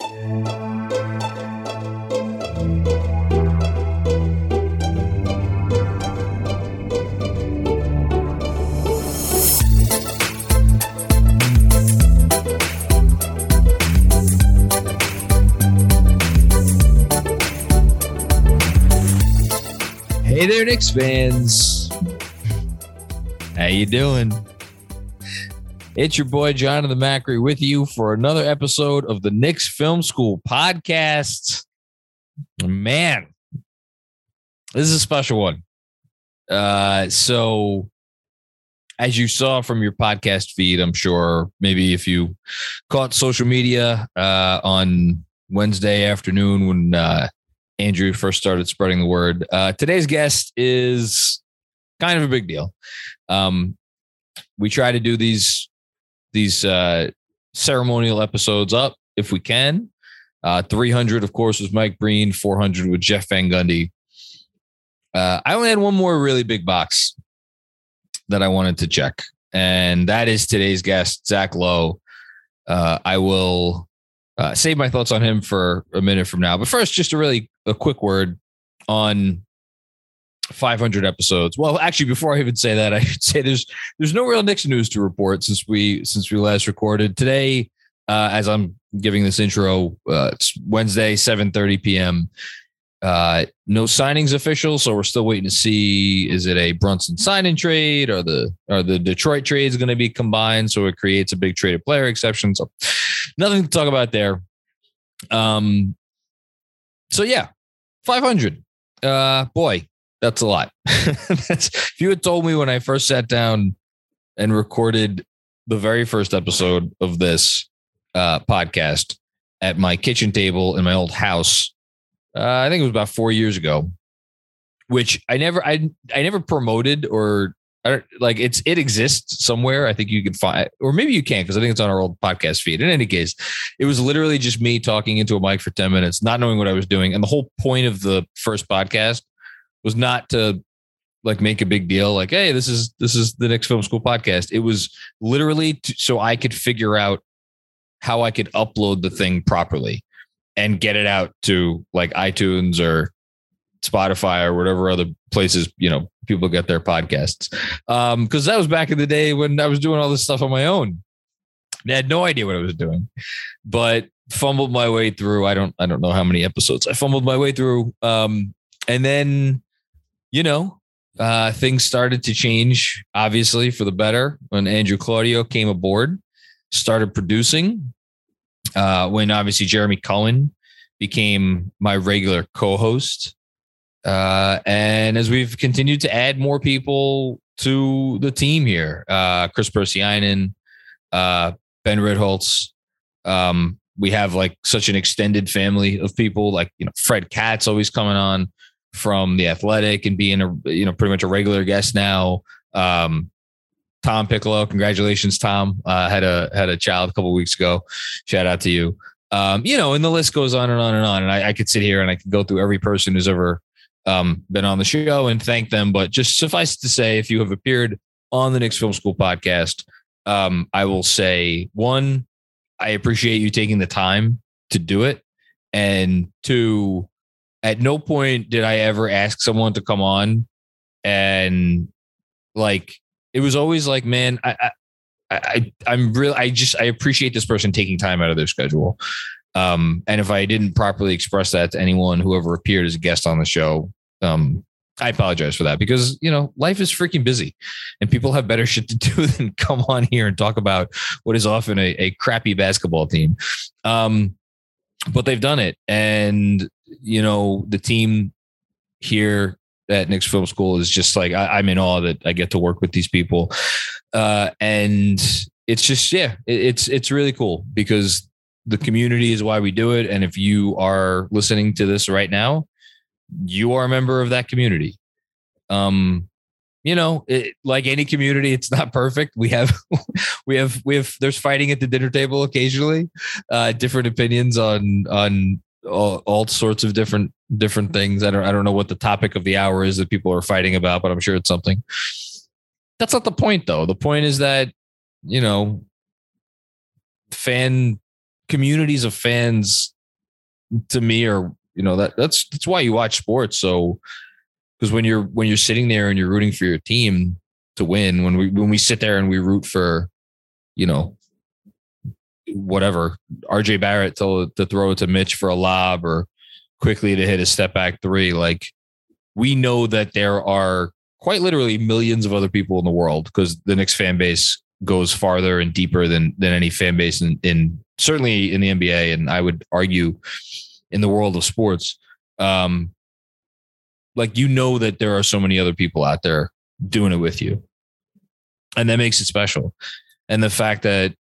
Hey there, Knicks fans. How you doing? It's your boy Jonathan Macri with you for another episode of the Knicks Film School podcast. Man, this is a special one. Uh, so, as you saw from your podcast feed, I'm sure maybe if you caught social media uh, on Wednesday afternoon when uh, Andrew first started spreading the word. Uh, today's guest is kind of a big deal. Um, we try to do these these uh, ceremonial episodes up if we can. Uh, 300, of course, was Mike Breen. 400 with Jeff Van Gundy. Uh, I only had one more really big box that I wanted to check, and that is today's guest, Zach Lowe. Uh, I will uh, save my thoughts on him for a minute from now. But first, just a really a quick word on 500 episodes. Well, actually, before I even say that, I should say there's there's no real Knicks news to report since we since we last recorded today. Uh, as I'm giving this intro, uh, it's Wednesday, 7:30 p.m. Uh, no signings official, so we're still waiting to see is it a Brunson sign and trade or the or the Detroit trades going to be combined so it creates a big traded player exception. So nothing to talk about there. Um, so yeah, 500. Uh, boy, that's a lot. that's, if you had told me when I first sat down and recorded the very first episode of this uh, podcast at my kitchen table in my old house, uh, I think it was about four years ago, which I never, I, I never promoted or I don't, like it's it exists somewhere. I think you can find, or maybe you can't because I think it's on our old podcast feed. In any case, it was literally just me talking into a mic for ten minutes, not knowing what I was doing, and the whole point of the first podcast was not to like make a big deal, like, hey, this is this is the Knicks Film School podcast. It was literally so I could figure out how I could upload the thing properly and get it out to like iTunes or Spotify or whatever other places, you know, people get their podcasts. Um, cause that was back in the day when I was doing all this stuff on my own. I had no idea what I was doing, but fumbled my way through. I don't, I don't know how many episodes I fumbled my way through. Um, and then, you know, uh, things started to change, obviously, for the better when Andrew Claudio came aboard, started producing. Uh, when obviously Jeremy Cohen became my regular co host. Uh, and as we've continued to add more people to the team here, uh, Chris Persianen, uh, Ben Ritholtz, um, we have like such an extended family of people, like, you know, Fred Katz always coming on from the athletic and being a, you know, pretty much a regular guest now. Um, Tom Piccolo, congratulations, Tom. Uh, had a had a child a couple weeks ago. Shout out to you. Um, you know, and the list goes on and on and on. And I, I could sit here and I could go through every person who's ever um, been on the show and thank them. But just suffice to say, if you have appeared on the Knicks Film School podcast, um, I will say one, I appreciate you taking the time to do it. And two, at no point did I ever ask someone to come on and like it was always like, man, I, I, I'm real. I just I appreciate this person taking time out of their schedule. Um, and if I didn't properly express that to anyone who ever appeared as a guest on the show, um, I apologize for that because you know life is freaking busy, and people have better shit to do than come on here and talk about what is often a, a crappy basketball team. Um, but they've done it, and you know the team here at Knicks Film School is just like I, am in awe that I get to work with these people, uh, and it's just yeah, it, it's it's really cool because the community is why we do it, and if you are listening to this right now, you are a member of that community. Um, you know, it, like any community, it's not perfect. We have, we have, we have. There's fighting at the dinner table occasionally. Uh, different opinions on on all, all sorts of different different things. I don't I don't know what the topic of the hour is that people are fighting about, but I'm sure it's something. That's not the point though. The point is that, you know, fan communities of fans to me are, you know, that that's that's why you watch sports. So because when you're when you're sitting there and you're rooting for your team to win, when we when we sit there and we root for, you know, whatever RJ Barrett to, to throw it to Mitch for a lob or Quickley to hit a step back three. Like we know that there are quite literally millions of other people in the world because the Knicks fan base goes farther and deeper than than any fan base in, in certainly in the NBA and I would argue in the world of sports. Um, like you know that there are so many other people out there doing it with you, and that makes it special. And the fact that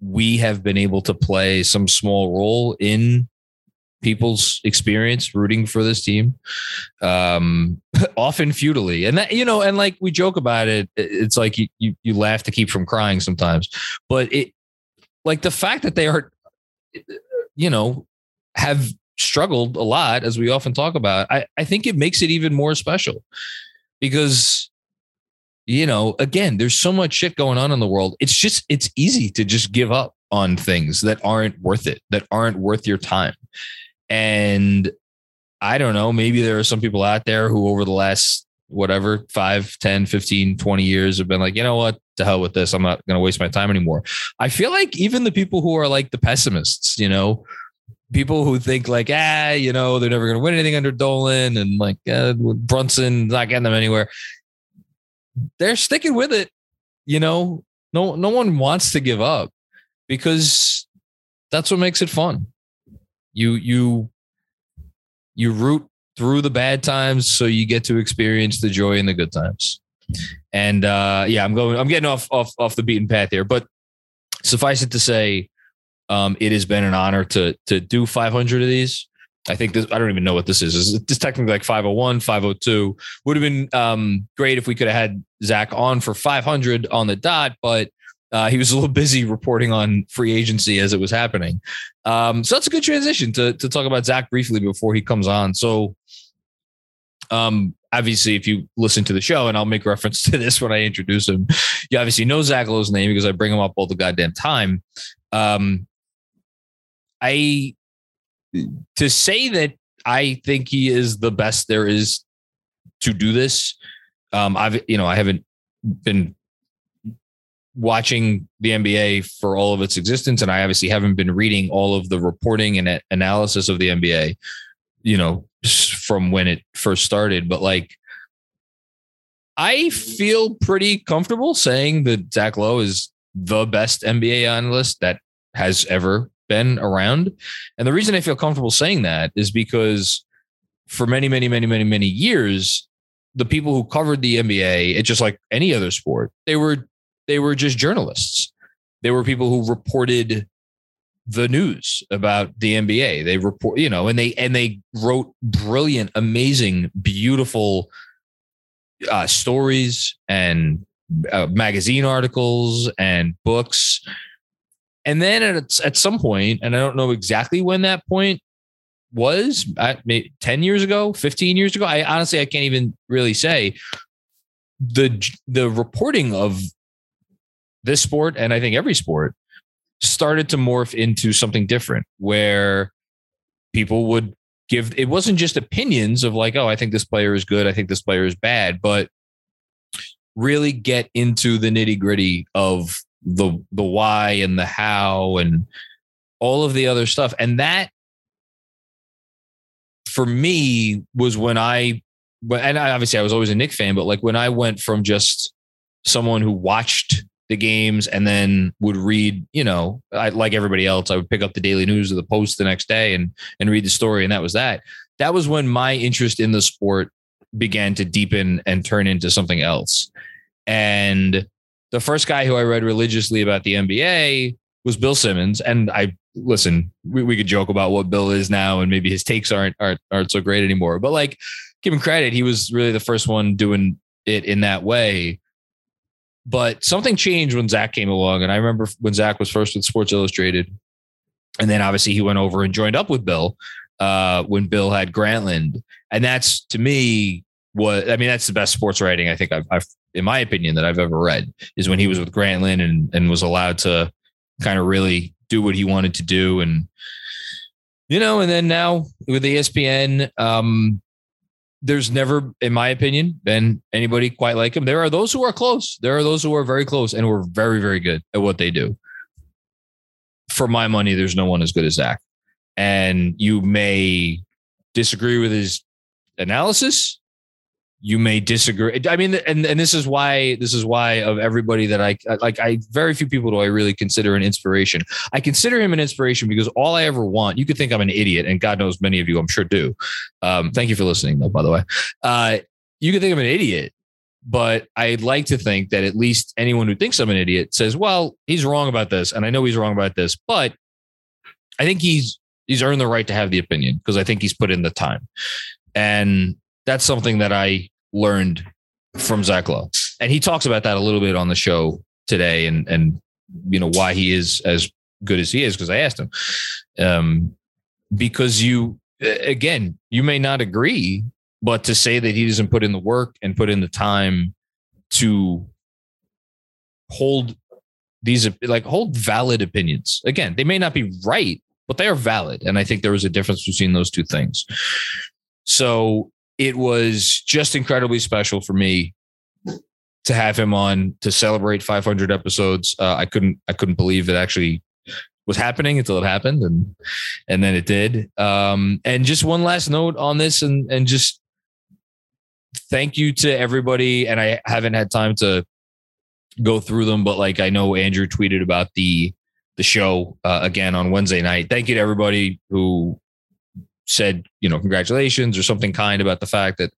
we have been able to play some small role in people's experience rooting for this team um often futilely. And that you know and like we joke about it it's like you, you you laugh to keep from crying sometimes. But it like the fact that they are you know have struggled a lot as we often talk about i i think it makes it even more special. Because you know, again, there's so much shit going on in the world. It's just, it's easy to just give up on things that aren't worth it, that aren't worth your time. And I don't know, maybe there are some people out there who over the last whatever 5 10 15 20 years have been like you know what to hell with this i'm not going to waste my time anymore i feel like even the people who are like the pessimists you know people who think like ah you know they're never going to win anything under dolan and like uh, brunson not getting them anywhere they're sticking with it. You know, no no one wants to give up because that's what makes it fun. You you you root through the bad times so you get to experience the joy in the good times. And uh yeah, I'm going I'm getting off off off the beaten path here, but suffice it to say um it has been an honor to to do 500 of these. I think this, I don't even know what this is. Is this technically like 501, 502? Would have been um, great if we could have had Zach on for 500 on the dot, but uh, he was a little busy reporting on free agency as it was happening. Um, so that's a good transition to, to talk about Zach briefly before he comes on. So, um, obviously, if you listen to the show, and I'll make reference to this when I introduce him, you obviously know Zach Lowe's name because I bring him up all the goddamn time. Um, I to say that I think he is the best there is to do this. Um, I've you know I haven't been watching the NBA for all of its existence, and I obviously haven't been reading all of the reporting and analysis of the NBA. You know, from when it first started, but like I feel pretty comfortable saying that Zach Lowe is the best NBA analyst that has ever been around. And the reason I feel comfortable saying that is because for many, many, many, many, many years, the people who covered the NBA, it's just like any other sport, they were they were just journalists. They were people who reported the news about the NBA. They report, you know, and they and they wrote brilliant, amazing, beautiful uh, stories and uh, magazine articles and books. And then at, at some point, and I don't know exactly when that point was, I, maybe 10 years ago, 15 years ago. I honestly, I can't even really say the, the reporting of this sport and I think every sport started to morph into something different where people would give it wasn't just opinions of like oh i think this player is good i think this player is bad but really get into the nitty gritty of the the why and the how and all of the other stuff and that for me was when i and I obviously i was always a Knick fan but like when i went from just someone who watched the games and then would read, you know, I, like everybody else, I would pick up the daily news or the post the next day and and read the story, and that was that. That was when my interest in the sport began to deepen and turn into something else. And the first guy who I read religiously about the NBA was Bill Simmons, and I listen. We, we could joke about what Bill is now, and maybe his takes aren't aren't aren't so great anymore. But like, give him credit, he was really the first one doing it in that way but something changed when Zach came along. And I remember when Zach was first with Sports Illustrated. And then obviously he went over and joined up with Bill uh, when Bill had Grantland. And that's to me what I mean, that's the best sports writing I think I've, I've in my opinion, that I've ever read is when he was with Grantland and, and was allowed to kind of really do what he wanted to do. And, you know, and then now with ESPN, um, there's never, in my opinion, been anybody quite like him. There are those who are close. There are those who are very close and who are very, very good at what they do. For my money, there's no one as good as Zach. And you may disagree with his analysis you may disagree. I mean, and and this is why this is why of everybody that I like, I very few people do I really consider an inspiration. I consider him an inspiration because all I ever want. You could think I'm an idiot, and God knows many of you, I'm sure, do. Um, thank you for listening, though. By the way, uh, you could think I'm an idiot, but I'd like to think that at least anyone who thinks I'm an idiot says, "Well, he's wrong about this," and I know he's wrong about this, but I think he's he's earned the right to have the opinion because I think he's put in the time, and that's something that I learned from Zach Lowe. And he talks about that a little bit on the show today and and you know why he is as good as he is because I asked him. Um because you again, you may not agree, but to say that he doesn't put in the work and put in the time to hold these like hold valid opinions. Again, they may not be right, but they are valid. And I think there was a difference between those two things. So it was just incredibly special for me to have him on to celebrate 500 episodes. Uh, I couldn't I couldn't believe it actually was happening until it happened, and and then it did. Um, and just one last note on this, and and just thank you to everybody. And I haven't had time to go through them, but like I know Andrew tweeted about the the show uh, again on Wednesday night. Thank you to everybody who said, you know, congratulations or something kind about the fact that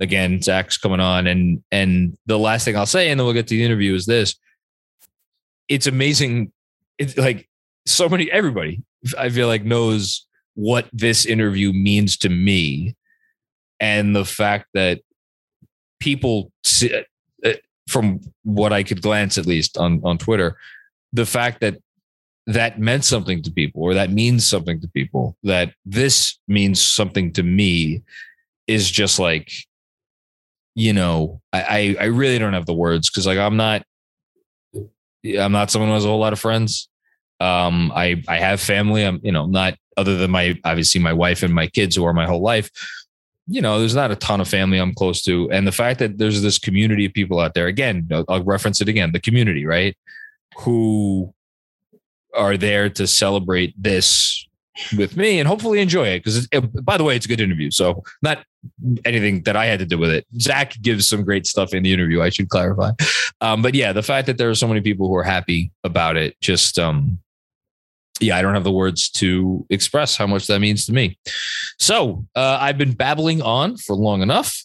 again, Zach's coming on. And and the last thing I'll say, and then we'll get to the interview, is this. It's amazing. It's like so many everybody I feel like knows what this interview means to me. And the fact that people see, uh, from what I could glance at least on, on Twitter, the fact that that meant something to people or that means something to people that this means something to me is just like you know i i really don't have the words because like i'm not i'm not someone who has a whole lot of friends. Um i i have family. I'm you know not other than my obviously my wife and my kids who are my whole life. You know there's not a ton of family i'm close to. And the fact that there's this community of people out there again i'll reference it again the community right? Who are there to celebrate this with me and hopefully enjoy it because by the way, it's a good interview. So not anything that I had to do with it. Zach gives some great stuff in the interview. I should clarify. Um, but yeah, the fact that there are so many people who are happy about it, just um, yeah, I don't have the words to express how much that means to me. So uh, I've been babbling on for long enough.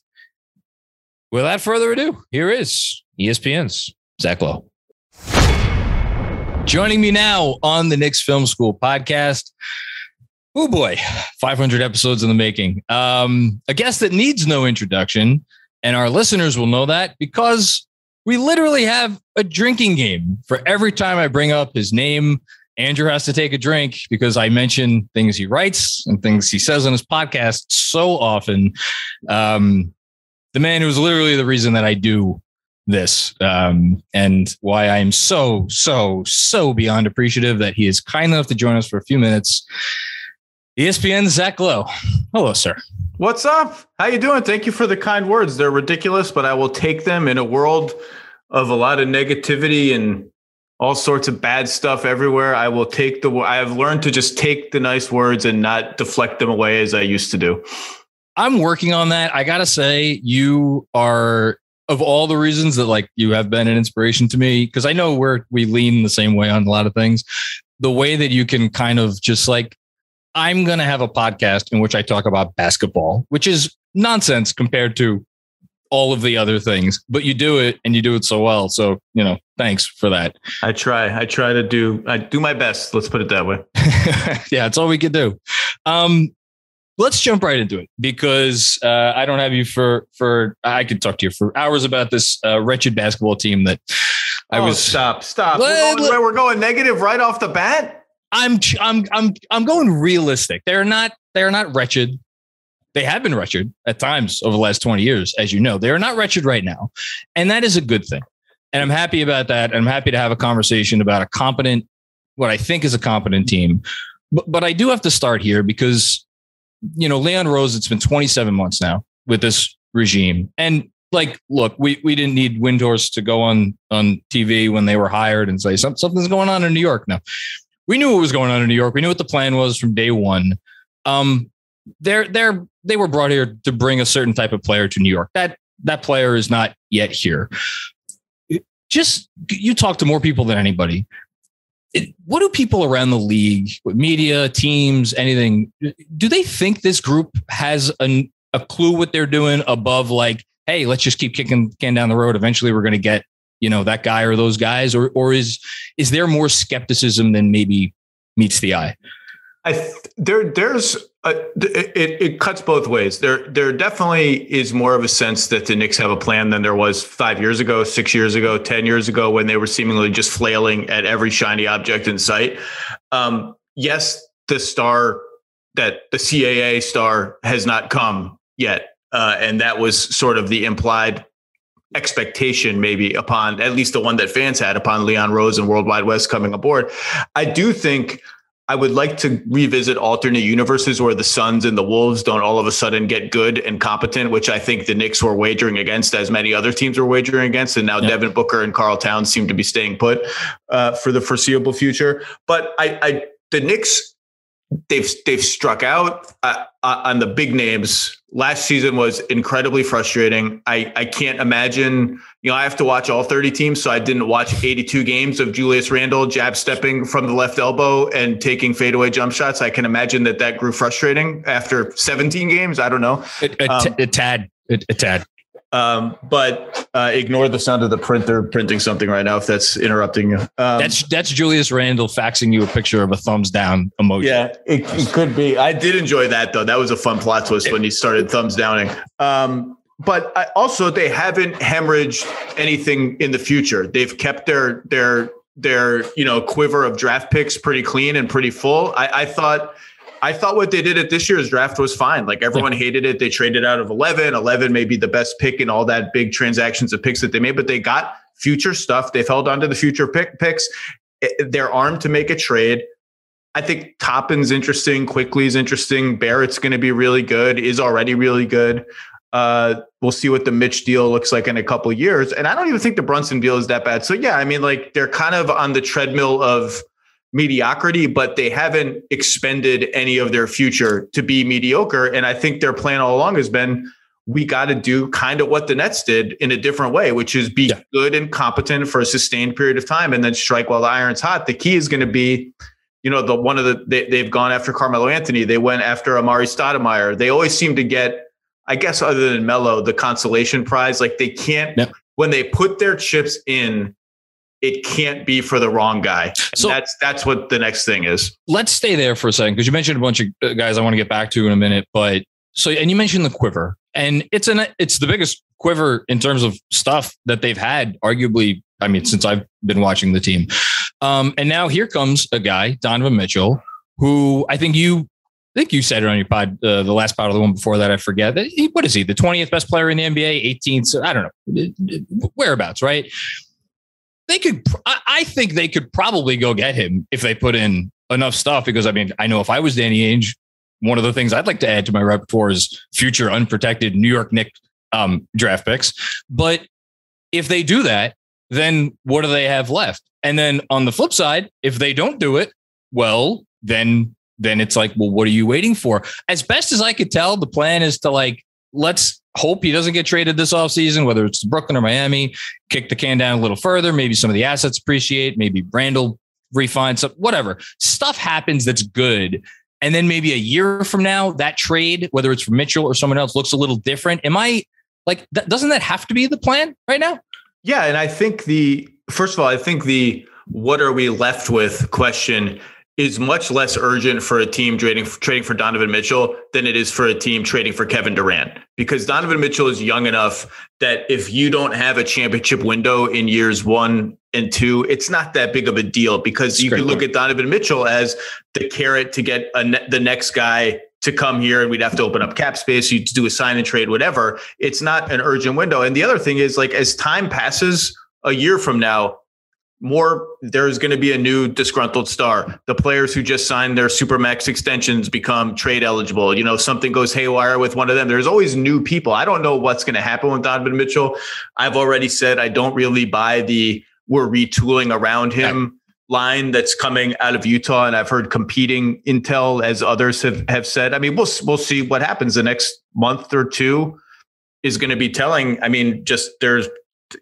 Without further ado, here is ESPN's Zach Lowe. Joining me now on the Knicks Film School podcast. Oh boy, 500 episodes in the making. Um, a guest that needs no introduction, and our listeners will know that because we literally have a drinking game for every time I bring up his name. Andrew has to take a drink because I mention things he writes and things he says on his podcast so often. Um, the man who's literally the reason that I do this um, and why I'm so, so, so beyond appreciative that he is kind enough to join us for a few minutes. ESPN Zach Lowe. Hello, sir. What's up? How you doing? Thank you for the kind words. They're ridiculous, but I will take them in a world of a lot of negativity and all sorts of bad stuff everywhere. I will take the I have learned to just take the nice words and not deflect them away as I used to do. I'm working on that. I got to say you are of all the reasons that like you have been an inspiration to me because I know we're we lean the same way on a lot of things. The way that you can kind of just like I'm going to have a podcast in which I talk about basketball, which is nonsense compared to all of the other things, but you do it and you do it so well. So, you know, thanks for that. I try. I try to do I do my best. Let's put it that way. yeah, it's all we can do. Um, let's jump right into it because uh, I don't have you for for I could talk to you for hours about this uh, wretched basketball team that I oh, was stop stop. Let, we're, going, we're going negative right off the bat. I'm I'm I'm I'm going realistic. They're not they're not wretched. They have been wretched at times over the last 20 years, as you know. They are not wretched right now. And that is a good thing. And I'm happy about that. And I'm happy to have a conversation about a competent, what I think is a competent team. But but I do have to start here because you know, Leon Rose, it's been 27 months now with this regime. And like, look, we, we didn't need Windhorst to go on, on TV when they were hired and say something's going on in New York now. We knew what was going on in New York. We knew what the plan was from day one. Um, they're, they're, they were brought here to bring a certain type of player to New York. That, that player is not yet here. Just you talk to more people than anybody it, what do people around the league, media, teams, anything, do they think this group has a, a clue what they're doing above like, hey, let's just keep kicking can down the road. Eventually we're going to get, you know, that guy or those guys, or or is is there more skepticism than maybe meets the eye? I th- there there's a, it it cuts both ways. There there definitely is more of a sense that the Knicks have a plan than there was five years ago, six years ago, ten years ago when they were seemingly just flailing at every shiny object in sight. Um, yes, the star that the CAA star has not come yet, uh, and that was sort of the implied expectation maybe upon at least the one that fans had upon Leon Rose and World Wide Wes coming aboard. I do think I would like to revisit alternate universes where the Suns and the Wolves don't all of a sudden get good and competent, which I think the Knicks were wagering against, as many other teams were wagering against. And now yep. Devin Booker and Karl Towns seem to be staying put uh, for the foreseeable future. But I, I the Knicks they've they've struck out uh, uh, on the big names. Last season was incredibly frustrating. I I can't imagine. You know, I have to watch all 30 teams, so I didn't watch 82 games of Julius Randle jab stepping from the left elbow and taking fadeaway jump shots. I can imagine that that grew frustrating after 17 games. I don't know. A, a, um, a tad. A, a tad. Um, but uh, ignore the sound of the printer printing something right now if that's interrupting you. Um, that's that's Julius Randle faxing you a picture of a thumbs down emoji. Yeah, it, it, could be. I did enjoy that though. That was a fun plot twist when he started thumbs downing. Um, but I, also, they haven't hemorrhaged anything in the future. They've kept their their their you know quiver of draft picks pretty clean and pretty full. I, I thought I thought what they did at this year's draft was fine. Like everyone hated it. They traded out of 11. 11 may be the best pick in all that big transactions of picks that they made, but they got future stuff. They've held on to the future pick, picks. They're armed to make a trade. I think Toppin's interesting. Quickley's interesting. Barrett's going to be really good. Is already really good. Uh, we'll see what the Mitch deal looks like in a couple years. And I don't even think the Brunson deal is that bad. So yeah, I mean, like they're kind of on the treadmill of mediocrity, but they haven't expended any of their future to be mediocre. And I think their plan all along has been we got to do kind of what the Nets did in a different way, which is be yeah. good and competent for a sustained period of time and then strike while the iron's hot. The key is going to be, you know, the one of the they, have gone after Carmelo Anthony. They went after Amar'e Stoudemire. They always seem to get, I guess, other than Melo, the consolation prize. Like they can't when they put their chips in. It can't be for the wrong guy. So that's that's what the next thing is. Let's stay there for a second because you mentioned a bunch of uh, guys I want to get back to in a minute. But so and you mentioned the quiver and it's an it's the biggest quiver in terms of stuff that they've had arguably i mean since i've been watching the team um, and now here comes a guy donovan mitchell who i think you I think you said it on your pod, uh, the last pod of the one before that. I forget. He, what is he? The 20th best player in the NBA, 18th. I don't know. Whereabouts, right? They could, I think they could probably go get him if they put in enough stuff because I mean, I know if I was Danny Ainge, one of the things I'd like to add to my repertoire is future unprotected New York Knicks um, draft picks. But if they do that, then what do they have left? And then on the flip side, if they don't do it, well, then then it's like, well, what are you waiting for? As best as I could tell, the plan is to like let's hope he doesn't get traded this offseason, whether it's Brooklyn or Miami, kick the can down a little further. Maybe some of the assets appreciate, maybe Randle refine some whatever. Stuff happens that's good. And then maybe a year from now, that trade, whether it's for Mitchell or someone else, looks a little different. Am I like, doesn't that have to be the plan right now? Yeah. And I think the, first of all, I think the what are we left with question is much less urgent for a team trading trading for Donovan Mitchell than it is for a team trading for Kevin Durant. Because Donovan Mitchell is young enough that if you don't have a championship window in years 1 and 2 it's not that big of a deal. Because That's you can look point. at Donovan Mitchell as the carrot to get ne- the next guy to come here and we'd have to open up cap space you to do a sign and trade whatever. It's not an urgent window. And the other thing is like as time passes a year from now more there's going to be a new disgruntled star. The players who just signed their supermax extensions become trade eligible. You know something goes haywire with one of them there's always new people. I don't know what's going to happen with donovan mitchell. I've already said i don't really buy the we're retooling around him line that's coming out of utah and i've heard competing intel as others have, have said. I mean we'll, we'll see what happens. The next month or two is going to be telling. I mean just there's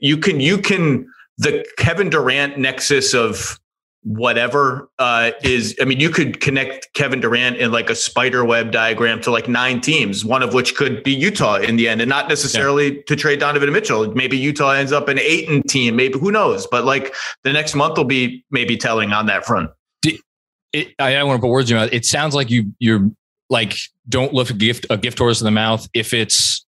you can you can the Kevin Durant nexus of whatever uh, is i mean you could connect kevin durant in like a spider web diagram to like nine teams one of which could be utah in the end and not necessarily yeah. to trade donovan mitchell. Maybe utah ends up an eight and team maybe who knows? But like the next month will be maybe telling on that front. It, i don't want to put words in your mouth. It sounds like you you're like don't lift a gift a gift horse in the mouth if it's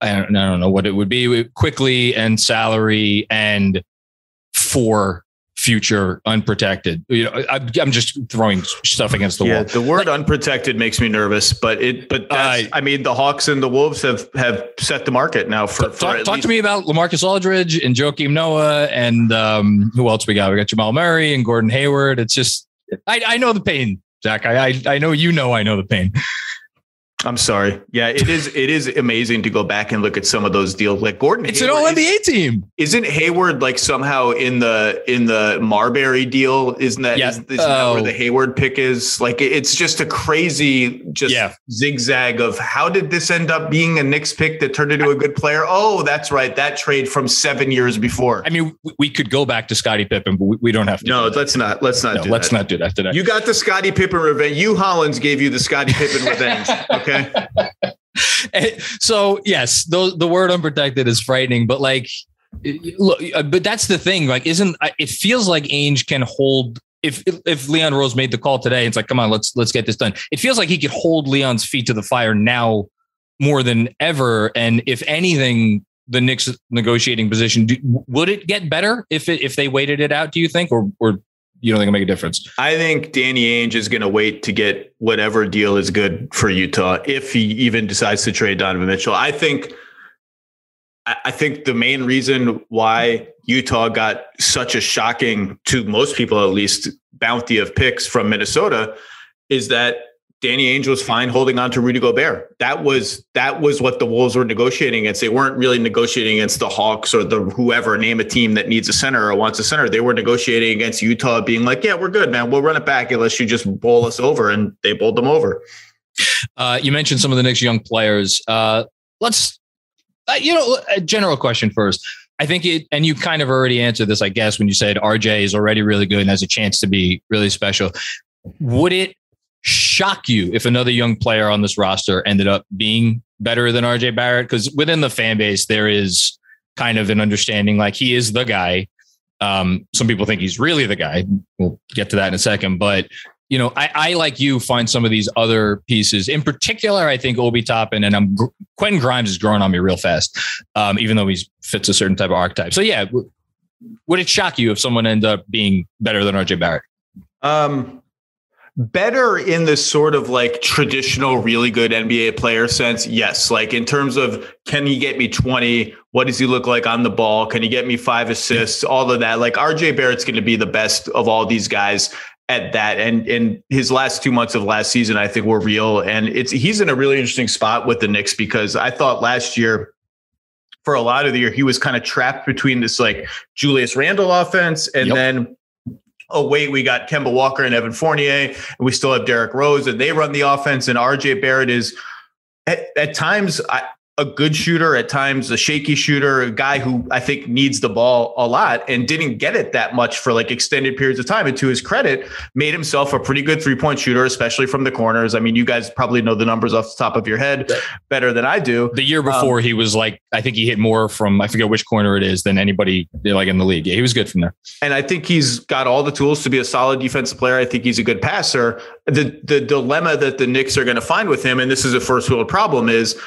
I don't, I don't know what it would be Quickley and salary and for future unprotected. You know, I, am just throwing stuff against the yeah, wall. The word like, unprotected makes me nervous, but it, but uh, I mean, the Hawks and the Wolves have have set the market now for. for talk, talk to me about Lamarcus Aldridge and Joakim Noah and um, who else we got? We got Jamal Murray and Gordon Hayward. It's just, I, I know the pain, Zach. I, I I know you know I know the pain. I'm sorry. Yeah, it is. It is amazing to go back and look at some of those deals. Like Gordon, it's Hayward, an All NBA team. Isn't Hayward like somehow in the in the Marbury deal? Isn't that? Yes. Is, isn't that where oh. the Hayward pick is? Like it's just a crazy just yeah. zigzag of how did this end up being a Knicks pick that turned into a good player? Oh, that's right, that trade from seven years before. I mean, we could go back to Scottie Pippen, but we, don't have to. No, let's not. Let's not. No, let's that. not do that today. You got the Scottie Pippen revenge. You Hollins gave you the Scottie Pippen revenge. Okay. Okay. so yes, the the word unprotected is frightening, but like, look, uh, but that's the thing. Like, isn't it feels like Ainge can hold if if Leon Rose made the call today, it's like, come on, let's let's get this done. It feels like he could hold Leon's feet to the fire now more than ever. And if anything, the Knicks negotiating position do, would it get better if it if they waited it out? Do you think, or or you don't think it'll make a difference? I think Danny Ainge is going to wait to get whatever deal is good for Utah if he even decides to trade Donovan Mitchell. I think I think the main reason why Utah got such a shocking, to most people at least, bounty of picks from Minnesota is that Danny Ainge was fine holding on to Rudy Gobert. That was that was what the Wolves were negotiating against. They weren't really negotiating against the Hawks or the whoever name a team that needs a center or wants a center. They were negotiating against Utah, being like, "Yeah, we're good, man. We'll run it back unless you just bowl us over." And they bowled them over. Uh, you mentioned some of the Knicks young players. Uh, let's, uh, you know, a general question first. I think it, and you kind of already answered this, I guess, when you said RJ is already really good and has a chance to be really special. Would it shock you if another young player on this roster ended up being better than RJ Barrett? Because within the fan base, there is kind of an understanding like he is the guy. Um, some people think he's really the guy. We'll get to that in a second. But you know, I, I like you find some of these other pieces. In particular, I think Obi Toppin and I'm Quentin Grimes is growing on me real fast, um, even though he fits a certain type of archetype. So yeah, would it shock you if someone ended up being better than RJ Barrett? Um, better in the sort of like traditional really good NBA player sense. Yes. Like in terms of can he get me 20? What does he look like on the ball? Can he get me five assists? All of that. Like RJ Barrett's going to be the best of all these guys at that. And in his last two months of last season, I think were real. And it's he's in a really interesting spot with the Knicks because I thought last year for a lot of the year, he was kind of trapped between this like Julius Randle offense and yep. then oh wait, we got Kemba Walker and Evan Fournier, and we still have Derrick Rose, and they run the offense. And RJ Barrett is at, at times I, a good shooter, at times a shaky shooter, a guy who I think needs the ball a lot and didn't get it that much for like extended periods of time. And to his credit, made himself a pretty good three point shooter, especially from the corners. I mean, you guys probably know the numbers off the top of your head better than I do. The year before, um, he was like, I think he hit more from I forget which corner it is than anybody like in the league. Yeah, he was good from there. And I think he's got all the tools to be a solid defensive player. I think he's a good passer. The the dilemma that the Knicks are going to find with him, and this is a first world problem, is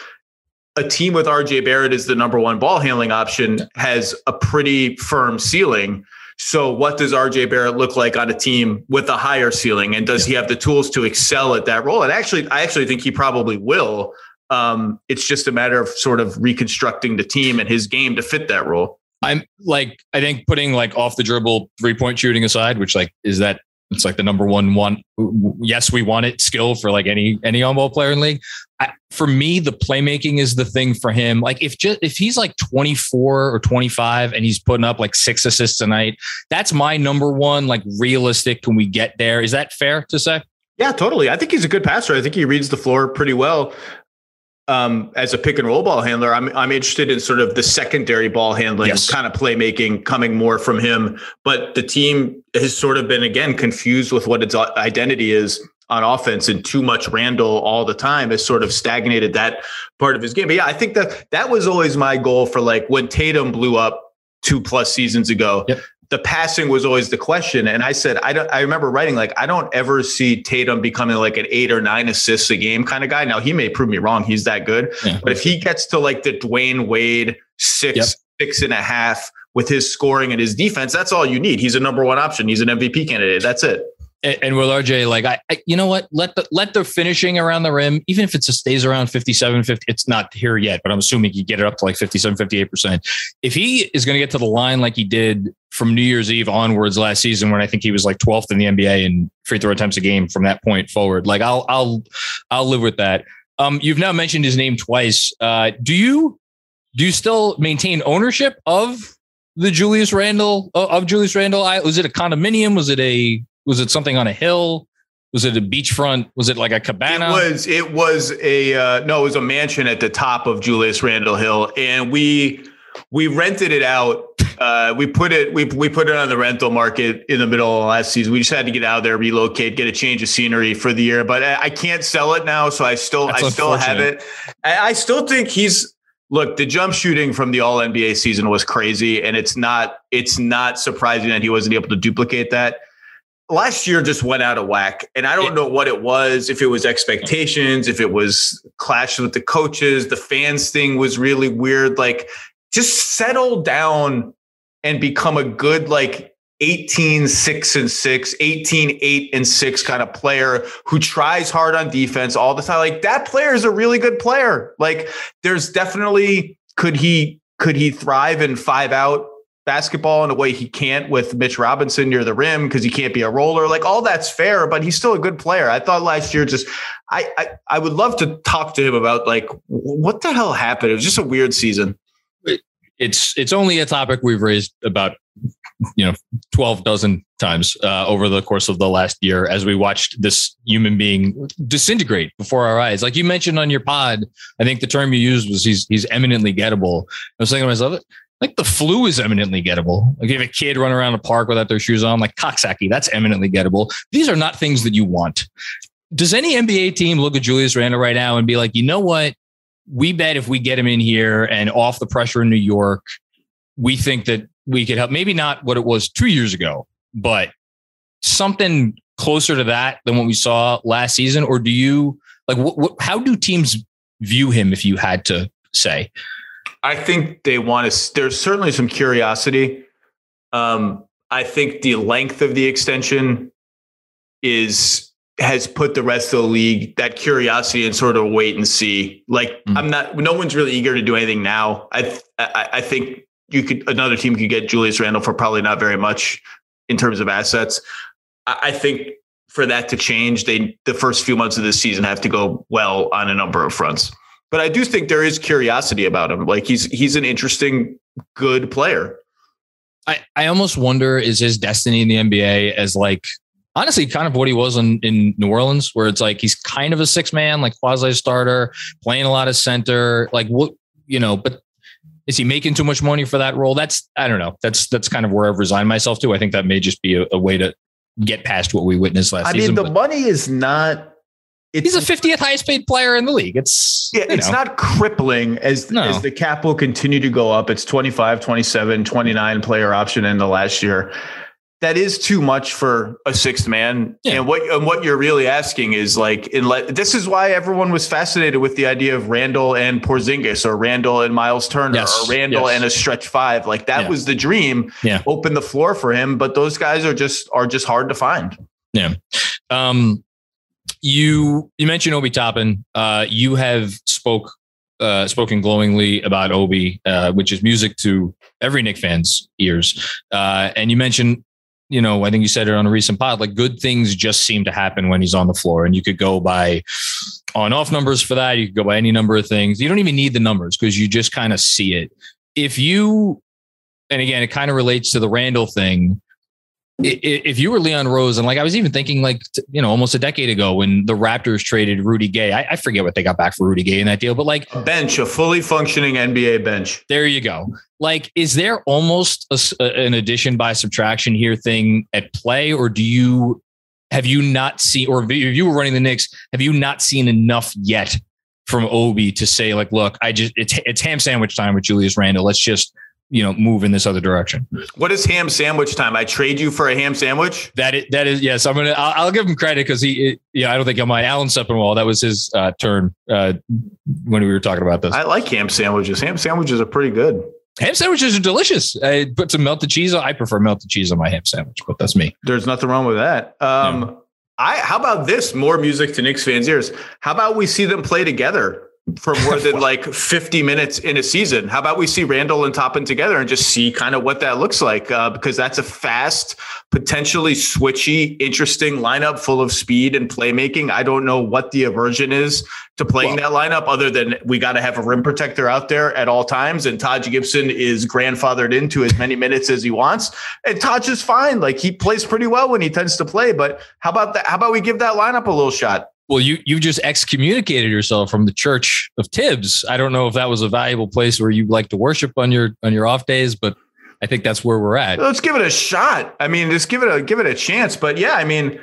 a team with RJ Barrett as the number one ball handling option has a pretty firm ceiling. So, what does RJ Barrett look like on a team with a higher ceiling? And does he have the tools to excel at that role? And actually, I actually think he probably will. Um, it's just a matter of sort of reconstructing the team and his game to fit that role. I'm like, I think putting like off the dribble three point shooting aside, which like is that it's like the number one one. Yes, we want it skill for like any any on ball player in league. I, for me, the playmaking is the thing for him. Like if just if he's like 24 or 25 and he's putting up like six assists a night, that's my number one. Like realistic, can we get there? Is that fair to say? Yeah, totally. I think he's a good passer. I think he reads the floor pretty well um, as a pick and roll ball handler, I'm I'm interested in sort of the secondary ball handling yes. kind of playmaking coming more from him. But the team has sort of been again confused with what its identity is on offense, and too much Randle all the time has sort of stagnated that part of his game. But yeah, I think that that was always my goal for like when Tatum blew up two plus seasons ago. Yep the passing was always the question. And I said, I don't, I remember writing, like, I don't ever see Tatum becoming like an eight or nine assists a game kind of guy. Now he may prove me wrong. He's that good. Yeah. But if he gets to like the Dwyane Wade six, yep. six and a half with his scoring and his defense, that's all you need. He's a number one option. He's an MVP candidate. That's it and, and with RJ, like I, I, you know what? Let the let the finishing around the rim, even if it stays around 57, 50, it's not here yet, but I'm assuming he get it up to like 57, 58%. If he is going to get to the line like he did from New Year's Eve onwards last season, when I think he was like 12th in the NBA and free throw attempts a game from that point forward, like I'll I'll I'll live with that. Um, you've now mentioned his name twice. Uh, do you do you still maintain ownership of the Julius Randle of Julius Randle? was it a condominium? Was it a was it something on a hill? Was it a beachfront? Was it like a cabana? It was. It was a uh, no. It was a mansion at the top of Julius Randle Hill, and we we rented it out. Uh, we put it we we put it on the rental market in the middle of last season. We just had to get out there, relocate, get a change of scenery for the year. But I, I can't sell it now, so I still That's I still have it. I, I still think he's look the jump shooting from the all nba season was crazy and it's not it's not surprising that he wasn't able to duplicate that last year just went out of whack and i don't know what it was if it was expectations if it was clash with the coaches the fans thing was really weird like just settle down and become a good like 18 6 and 6 18 8 and 6 kind of player who tries hard on defense all the time like that player is a really good player like there's definitely could he could he thrive in five out basketball in a way he can't with Mitch Robinson near the rim because he can't be a roller. Like all that's fair, but he's still a good player. I thought last year just I I, I would love to talk to him about like what the hell happened. It was just a weird season. It's it's only a topic we've raised about you know 12 dozen times uh, over the course of the last year as we watched this human being disintegrate before our eyes like you mentioned on your pod i think the term you used was he's he's eminently gettable i was thinking to myself like the flu is eminently gettable. Like if a kid run around a park without their shoes on, like Coxsackie, that's eminently gettable. These are not things that you want. Does any NBA team look at Julius Randle right now and be like, you know what? We bet if we get him in here and off the pressure in New York, we think that we could help. Maybe not what it was two years ago, but something closer to that than what we saw last season. Or do you like? How do teams view him? If you had to say, I think they want to. There's certainly some curiosity. Um, I think the length of the extension is has put the rest of the league that curiosity and sort of wait and see. Like mm-hmm. I'm not. No one's really eager to do anything now. I, I I think you could another team could get Julius Randle for probably not very much in terms of assets. I, I think for that to change, they the first few months of this season have to go well on a number of fronts but I do think there is curiosity about him. Like he's he's an interesting, good player. I, I almost wonder is his destiny in the NBA as like honestly kind of what he was in, in New Orleans, where it's like he's kind of a six man, like quasi starter, playing a lot of center. Like what you know, but is he making too much money for that role? That's I don't know. That's that's kind of where I've resigned myself to. I think that may just be a, a way to get past what we witnessed last I season. I mean, the money is not he's a 50th highest paid player in the league. It's yeah, it's know. not crippling as no. as the cap will continue to go up. It's 25, 27, 29 player option in the last year. That is too much for a sixth man. Yeah. And what and what you're really asking is like this is why everyone was fascinated with the idea of Randle and Porzingis or Randle and Miles Turner yes. or Randle yes. and a stretch five. Like that yeah. was the dream. Yeah. Open the floor for him, but those guys are just are just hard to find. Yeah. Um you you mentioned Obi Toppin. Uh, you have spoke uh, spoken glowingly about Obi, uh, which is music to every Knick fan's ears. Uh, and you mentioned, you know, I think you said it on a recent pod, like good things just seem to happen when he's on the floor. And you could go by on off numbers for that. You could go by any number of things. You don't even need the numbers because you just kind of see it. If you, and again, it kind of relates to the Randle thing if you were Leon Rose, and like I was even thinking, like you know, almost a decade ago when the Raptors traded Rudy Gay, I, I, forget what they got back for Rudy Gay in that deal, but like a bench, a fully functioning NBA bench. There you go. Like, is there almost a, an addition by subtraction here thing at play, or do you have you not seen, or if you were running the Knicks, have you not seen enough yet from Obi to say like, look, I just it's it's ham sandwich time with Julius Randle. Let's just you know move in this other direction. What is ham sandwich time? I trade you for a ham sandwich. That is, that is yes. I'm gonna. I'll, I'll give him credit because he. It, yeah, I don't think I'm my Alan Sepinwall. That was his uh, turn uh, when we were talking about this. I like ham sandwiches. Ham sandwiches are pretty good. Ham sandwiches are delicious. I put some melted cheese on. I prefer melted cheese on my ham sandwich, but that's me. There's nothing wrong with that. Um, yeah. I. How about this? More music to Knicks fans' ears. How about we see them play together? For more than like 50 minutes in a season. How about we see Randle and Toppin together and just see kind of what that looks like? Uh, because that's a fast, potentially switchy, interesting lineup full of speed and playmaking. I don't know what the aversion is to playing well, that lineup other than we got to have a rim protector out there at all times. And Taj Gibson is grandfathered into as many minutes as he wants. And Taj is fine. Like he plays pretty well when he tends to play. But how about that? How about we give that lineup a little shot? Well, you you've just excommunicated yourself from the Church of Thibs. I don't know if that was a valuable place where you like to worship on your on your off days, but I think that's where we're at. Let's give it a shot. I mean, just give it a give it a chance. But yeah, I mean,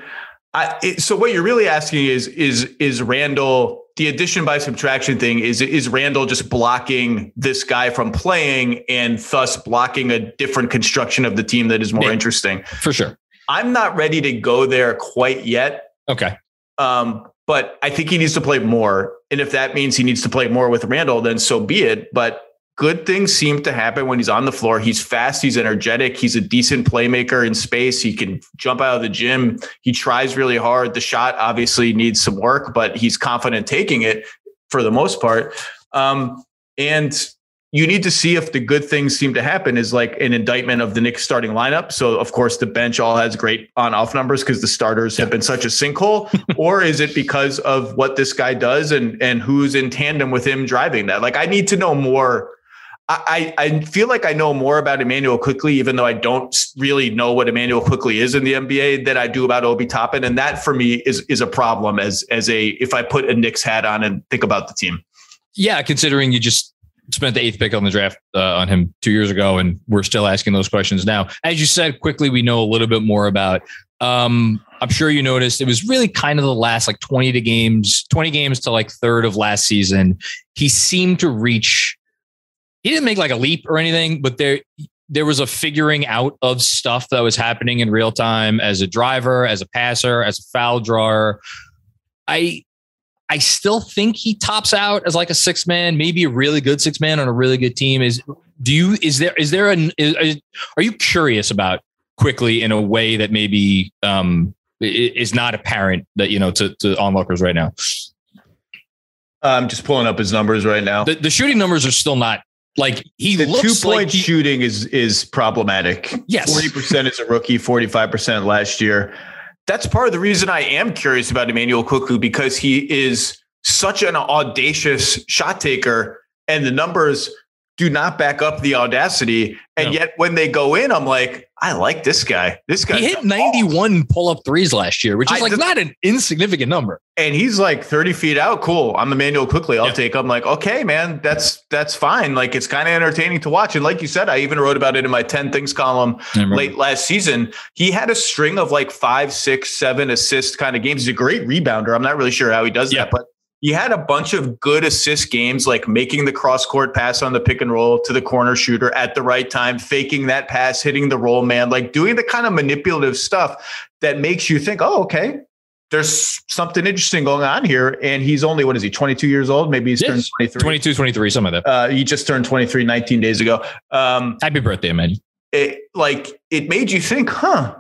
I, it, so what you're really asking is is is Randle the addition by subtraction thing is is Randle just blocking this guy from playing and thus blocking a different construction of the team that is more yeah, interesting. For sure. I'm not ready to go there quite yet. Okay. Um, but I think he needs to play more. And if that means he needs to play more with Randle, then so be it. But good things seem to happen when he's on the floor. He's fast, he's energetic, he's a decent playmaker in space. He can jump out of the gym. He tries really hard. The shot obviously needs some work, but he's confident taking it for the most part. Um, and you need to see if the good things seem to happen is like an indictment of the Knicks starting lineup. So of course the bench all has great on off numbers because the starters have been such a sinkhole, or is it because of what this guy does and and who's in tandem with him driving that? Like I need to know more. I, I feel like I know more about Immanuel Quickley, even though I don't really know what Immanuel Quickley is in the NBA, than I do about Obi Toppin, and that for me is is a problem as as a if I put a Knicks hat on and think about the team. Yeah, considering you just spent the eighth pick on the draft uh, on him two years ago, and we're still asking those questions now. As you said, Quickley, we know a little bit more about. Um, I'm sure you noticed it was really kind of the last like 20 to games, 20 games to like third of last season. He seemed to reach. He didn't make like a leap or anything, but there there was a figuring out of stuff that was happening in real time as a driver, as a passer, as a foul drawer. I I still think he tops out as like a six man, maybe a really good six man on a really good team. Is do you is there is there an is, are you curious about Quickley in a way that maybe um, is not apparent that you know to to onlookers right now? I'm just pulling up his numbers right now. The, the shooting numbers are still not like he the two point like he, shooting is is problematic. Yes. forty percent is a rookie, forty five percent last year. That's part of the reason I am curious about Immanuel Quickley because he is such an audacious shot taker, and the numbers do not back up the audacity. And No. yet, when they go in, I'm like, I like this guy. This guy he hit 91 pull up threes last year, which is I- like not an insignificant number. and he's like 30 feet out. Cool. I'm Immanuel Quickley. I'll Yeah. take. I'm like, okay, man, that's that's fine. Like it's kind of entertaining to watch. And like you said, I even wrote about it in my 10 things column late last season. He had a string of like five, six, seven assist kind of games. He's a great rebounder. I'm not really sure how he does Yeah. that, but he had a bunch of good assist games, like making the cross court pass on the pick and roll to the corner shooter at the right time, faking that pass, hitting the roll man, like doing the kind of manipulative stuff that makes you think, oh, okay, there's something interesting going on here. And he's only, what is he, 22 years old? Maybe he's Yes. turned 23. 22, 23, some of that. Uh, he just turned 23 19 days ago. Um, Happy birthday, man. it like it made you think, huh?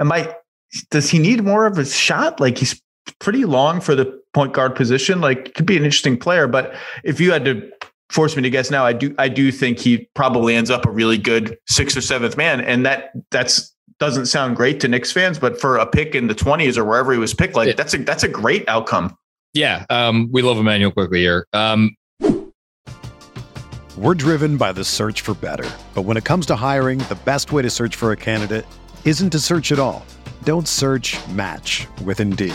Am I? Does he need more of a shot? Like he's pretty long for the point guard position. Like could be an interesting player, but if you had to force me to guess now, I do I do think he probably ends up a really good sixth or seventh man, and that that's doesn't sound great to Knicks fans, but for a pick in the twenties or wherever he was picked, like Yeah. that's a that's a great outcome. Yeah, um, we love Immanuel Quickley here. Um, We're driven by the search for better. But when it comes to hiring, the best way to search for a candidate isn't to search at all. Don't search match with Indeed.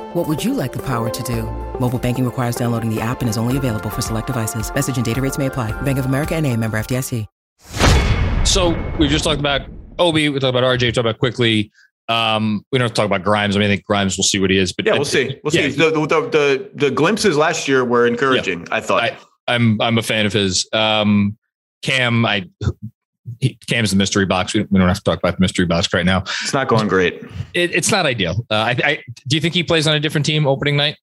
What would you like the power to do? Mobile banking requires downloading the app and is only available for select devices. Message and data rates may apply. Bank of America and a member FDIC. so we've just talked about Obi, we talked about RJ, we talked about Quickley. Um, we don't have to talk about Grimes. I mean, I think Grimes. We'll see what he is. But yeah, we'll see. We'll yeah. see. The, the, the the glimpses last year were encouraging. Yeah. I thought. I, I'm I'm a fan of his. Um, Cam, I he, Cam's the mystery box. We, we, don't have to talk about the mystery box right now. It's not going great. It, it's not ideal. Uh, I, I, do you think he plays on a different team opening night?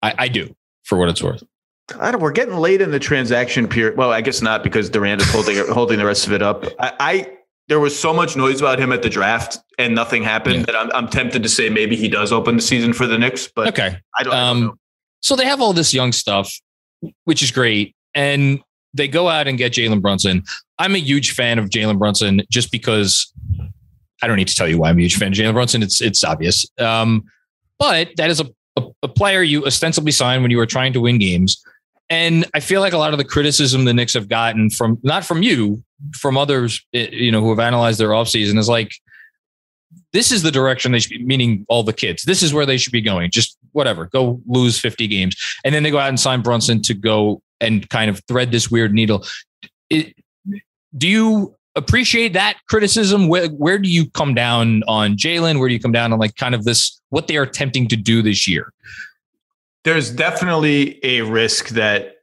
I, I do, for what it's worth. God, we're getting late in the transaction period. Well, I guess not because Durant is holding holding the rest of it up. I, I, there was so much noise about him at the draft and nothing happened yeah. that I'm, I'm tempted to say maybe he does open the season for the Knicks. But okay, I don't, um, I don't know. So they have all this young stuff, which is great, and they go out and get Jalen Brunson. I'm a huge fan of Jalen Brunson just because I don't need to tell you why I'm a huge fan of Jalen Brunson. It's it's obvious. Um, but that is a, a, a player you ostensibly signed when you were trying to win games. And I feel like a lot of the criticism the Knicks have gotten from not from you, from others, eh, you know, who have analyzed their offseason is like, this is the direction they should be, meaning all the kids. This is where they should be going. Just whatever, go lose 50 games. And then they go out and sign Brunson to go and kind of thread this weird needle. Do you appreciate that criticism? Where, where do you come down on Jalen? Where do you come down on like kind of this, what they are attempting to do this year? there's definitely a risk that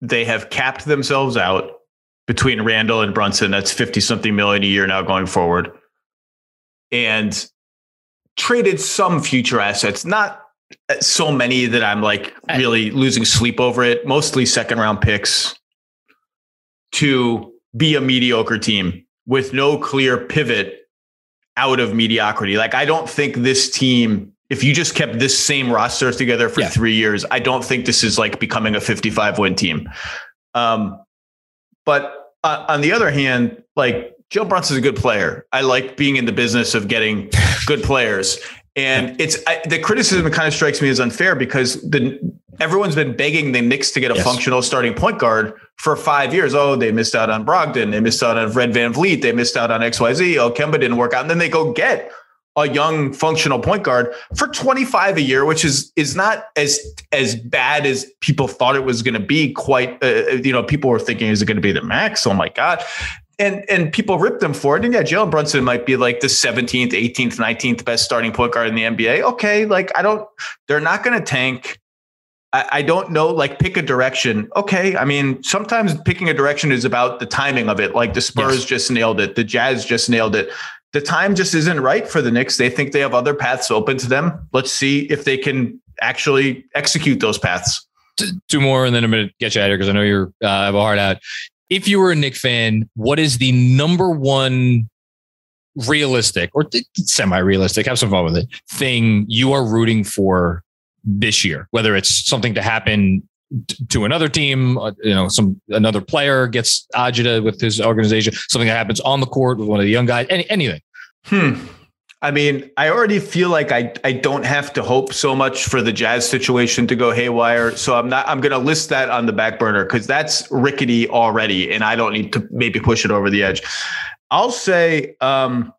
they have capped themselves out between Randle and Brunson. That's 50 something million a year now going forward. And traded some future assets, not so many that I'm like really losing sleep over it, mostly second round picks to be a mediocre team with no clear pivot out of mediocrity. Like, I don't think this team if you just kept this same roster together for yeah. three years, I don't think this is like becoming a 55 win team. Um, but uh, on the other hand, like Joe Brunson's a good player. I like being in the business of getting good players. And it's I, the criticism kind of strikes me as unfair because the everyone's been begging the Knicks to get a yes. functional starting point guard for five years. Oh, they missed out on Brogdon. They missed out on Fred VanVleet. They missed out on XYZ. Oh, Kemba didn't work out. And then they go get a young functional point guard for 25 a year, which is is not as as bad as people thought it was going to be. Quite, uh, uh, you know, people were thinking, is it going to be the max? Oh my god! And and people ripped them for it. And yeah, Jalen Brunson might be like the 17th, 18th, 19th best starting point guard in the NBA. Okay, like I don't, they're not going to tank. I, I don't know, like pick a direction. Okay. I mean, sometimes picking a direction is about the timing of it. Like the Spurs yes. just nailed it. The Jazz just nailed it the time just isn't right for the Knicks. They think they have other paths open to them. Let's see if they can actually execute those paths. Two more, and then I'm going to get you out of here because I know you're uh, have a heart out. If you were a Knick fan, what is the number one realistic or semi-realistic? Have some fun with it. Thing you are rooting for this year, whether it's something to happen to another team, uh, you know, some another player gets agita with his organization, something that happens on the court with one of the young guys, any, anything. Hmm. I mean, I already feel like I, I don't have to hope so much for the Jazz situation to go haywire. So I'm not I'm gonna list that on the back burner because that's rickety already, and I don't need to maybe push it over the edge. I'll say um,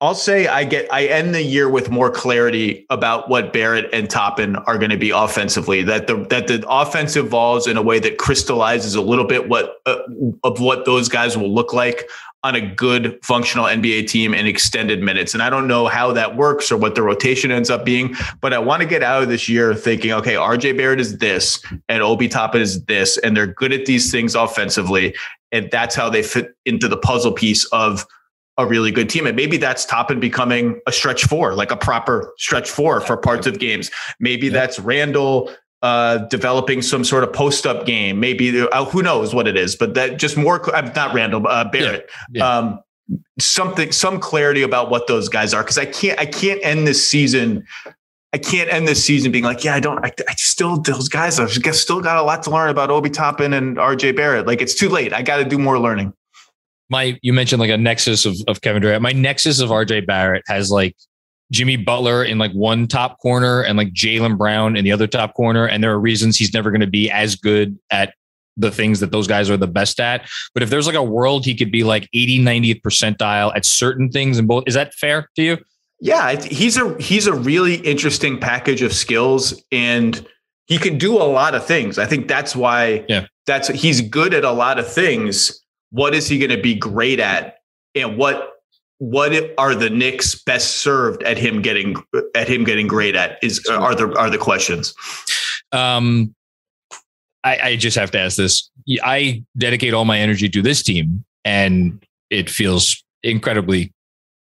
I'll say I get I end the year with more clarity about what Barrett and Toppin are going to be offensively. That the that the offense evolves in a way that crystallizes a little bit what uh, of what those guys will look like on a good functional NBA team in extended minutes. And I don't know how that works or what the rotation ends up being, but I want to get out of this year thinking, okay, RJ Barrett is this and Obi Toppin is this, and they're good at these things offensively. And that's how they fit into the puzzle piece of a really good team. And maybe that's Toppin becoming a stretch four, like a proper stretch four for parts of games. Maybe that's Randle uh, developing some sort of post up game. Maybe uh, who knows what it is, but that just more, uh, not Randle, uh, Barrett. Yeah. Yeah. Um, something, some clarity about what those guys are. Cause I can't, I can't end this season. I can't end this season being like, yeah, I don't, I, I still, those guys, I've still got a lot to learn about Obi Toppin and RJ Barrett. Like it's too late. I got to do more learning my you mentioned like a nexus of, of Kevin Durant. My nexus of RJ Barrett has like Jimmy Butler in like one top corner and like Jaylen Brown in the other top corner. And there are reasons he's never going to be as good at the things that those guys are the best at. But if there's like a world he could be like 80, 90th percentile at certain things and both, is that fair to you? Yeah, he's a he's a really interesting package of skills and he can do a lot of things. I think that's why yeah. that's he's good at a lot of things what is he going to be great at and what what are the Knicks best served at him getting at him getting great at is are the are the questions. Um, I, I just have to ask this. I dedicate all my energy to this team, and it feels incredibly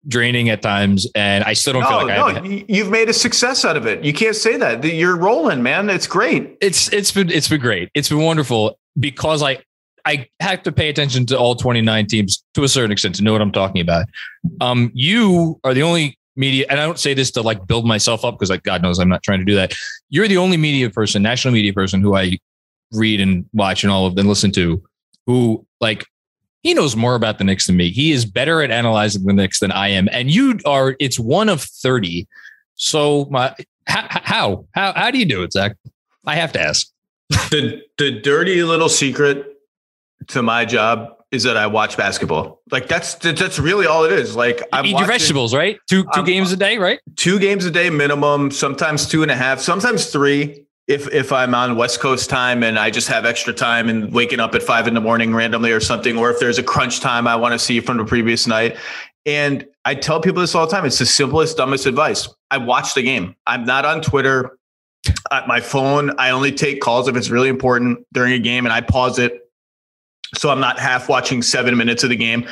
draining at times. And I still don't no, feel like no, I you've made a success out of it. You can't say that. You're rolling, man. It's great. It's it's been it's been great. It's been wonderful because I I have to pay attention to all 29 teams to a certain extent to know what I'm talking about. Um, you are the only media, and I don't say this to like build myself up because like God knows I'm not trying to do that. You're the only media person, national media person who I read and watch and all of and listen to, who like he knows more about the Knicks than me. He is better at analyzing the Knicks than I am, and you are. It's one of 30. So my how how how, how do you do it, Zach? I have to ask. the the dirty little secret to my job is that I watch basketball. Like that's that's really all it is. Like I'm eat your vegetables, right? Two 2 I'm, games a day, right? Two games a day minimum. Sometimes two and a half. Sometimes three. If if I'm on West Coast time and I just have extra time and waking up at five in the morning randomly or something, or if there's a crunch time I want to see from the previous night. And I tell people this all the time. It's the simplest, dumbest advice. I watch the game. I'm not on Twitter. At my phone, I only take calls if it's really important during a game and I pause it so I'm not half watching seven minutes of the game.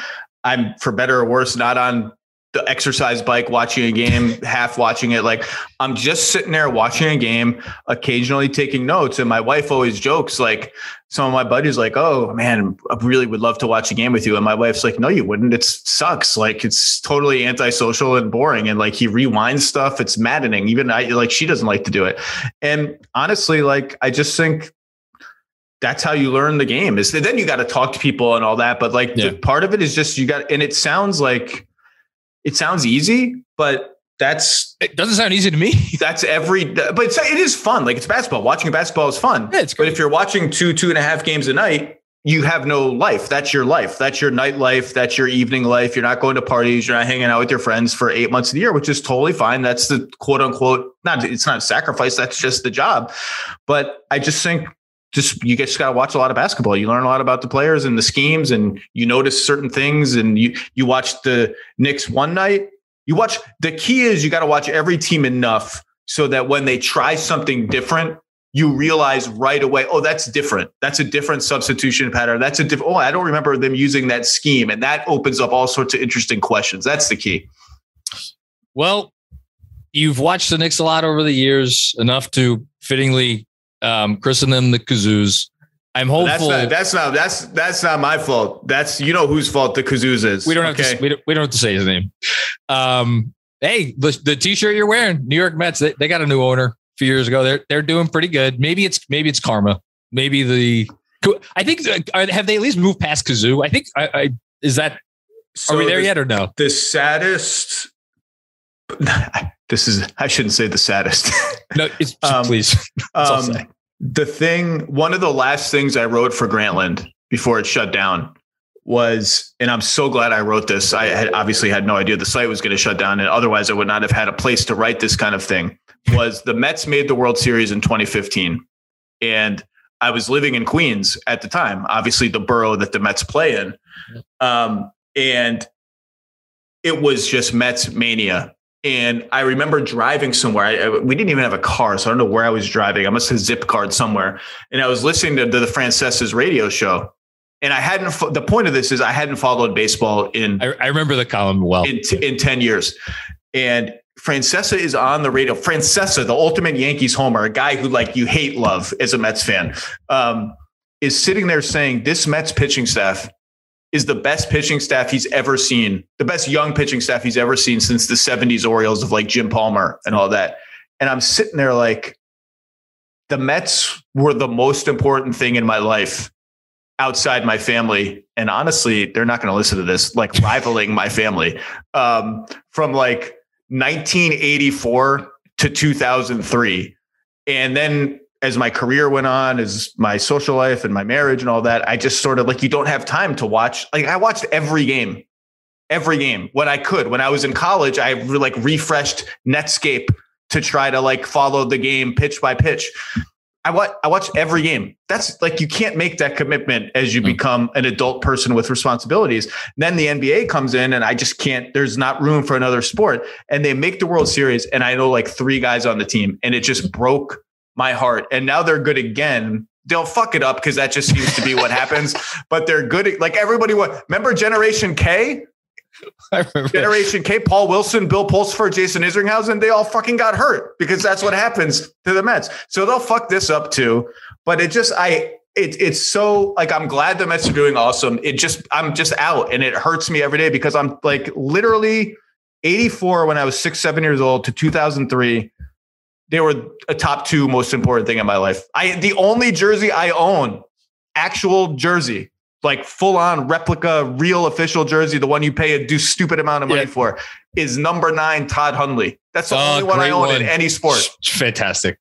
I'm for better or worse not on the exercise bike watching a game, half watching it. Like I'm just sitting there watching a game, occasionally taking notes. And my wife always jokes, like some of my buddies, like, "Oh man, I really would love to watch a game with you." And my wife's like, "No, you wouldn't. It sucks. Like it's totally antisocial and boring." And like he rewinds stuff. It's maddening. Even I like she doesn't like to do it. And honestly, like I just think that's how you learn the game is then you got to talk to people and all that but like yeah. part of it is just you got and it sounds like it sounds easy but that's it doesn't sound easy to me. That's every but it's, it is fun like it's basketball watching basketball is fun. Yeah, it's but if you're watching two two and a half games a night you have no life. That's your life. That's your night life that's your evening life. You're not going to parties. You're not hanging out with your friends for eight months of the year which is totally fine. That's the quote unquote not it's not a sacrifice. That's just the job. But i just think just you just got to watch a lot of basketball. You learn a lot about the players and the schemes, and you notice certain things. And you you watch the Knicks one night. You watch. The key is you got to watch every team enough so that when they try something different, you realize right away, oh, that's different. That's a different substitution pattern. That's a different. Oh, I don't remember them using that scheme, and that opens up all sorts of interesting questions. That's the key. Well, you've watched the Knicks a lot over the years, enough to fittingly um, christen them the kazoos. I'm hopeful. That's not, that's not that's that's not my fault. That's you know whose fault the kazoos is. We don't have to we don't, we don't have to say his name. Um, hey, the, the t-shirt you're wearing, New York Mets, they, they got a new owner a few years ago. They're they're doing pretty good. Maybe it's maybe it's karma. Maybe the I think uh, have they at least moved past kazoo? I think I, I is that so are we there the, yet or no? The saddest. This is I shouldn't say the saddest. No, it's um, please. Um, the thing, one of the last things I wrote for Grantland before it shut down was, and I'm so glad I wrote this. I had obviously had no idea the site was going to shut down, and otherwise I would not have had a place to write this kind of thing. Was the Mets made the World Series in 2015, and I was living in Queens at the time, obviously the borough that the Mets play in, um, and it was just Mets mania and I remember driving somewhere. I, we didn't even have a car, so I don't know where I was driving. I must have zip card somewhere. And I was listening to, to the Francesa's radio show. And I hadn't, the point of this is I hadn't followed baseball in. I, I remember the column well. In, in 10 years. And Francesa is on the radio. Francesa, the ultimate Yankees homer, a guy who like you hate love as a Mets fan, um, is sitting there saying this Mets pitching staff is the best pitching staff he's ever seen, the best young pitching staff he's ever seen since the 70s Orioles of like Jim Palmer and all that. And I'm sitting there like, the Mets were the most important thing in my life outside my family. And honestly, they're not going to listen to this, like rivaling my family um, from like 1984 to 2003. And then as my career went on, as my social life and my marriage and all that, I just sort of like you don't have time to watch. Like I watched every game, every game when I could. When I was in college, I like refreshed Netscape to try to like follow the game pitch by pitch. I watch I watch every game. That's like you can't make that commitment as you mm. become an adult person with responsibilities. Then the NBA comes in and I just can't there's not room for another sport and they make the World Series and I know like three guys on the team and it just broke my heart. And now they're good again. They'll fuck it up because that just seems to be what happens. But they're good. Like everybody, what remember Generation K? Generation K, Paul Wilson, Bill Pulsipher, Jason Isringhausen, they all fucking got hurt because that's what happens to the Mets. So they'll fuck this up too. But it just, I, it, it's so like I'm glad the Mets are doing awesome. It just I'm just out and it hurts me every day because I'm like literally 84 when I was six, seven years old to 2003. They were a top two most important thing in my life. I the only jersey I own, actual jersey, like full on replica, real official jersey, the one you pay a do stupid amount of money yeah. for, is number nine Todd Hundley. That's the oh, only one I own one. in any sport. Fantastic.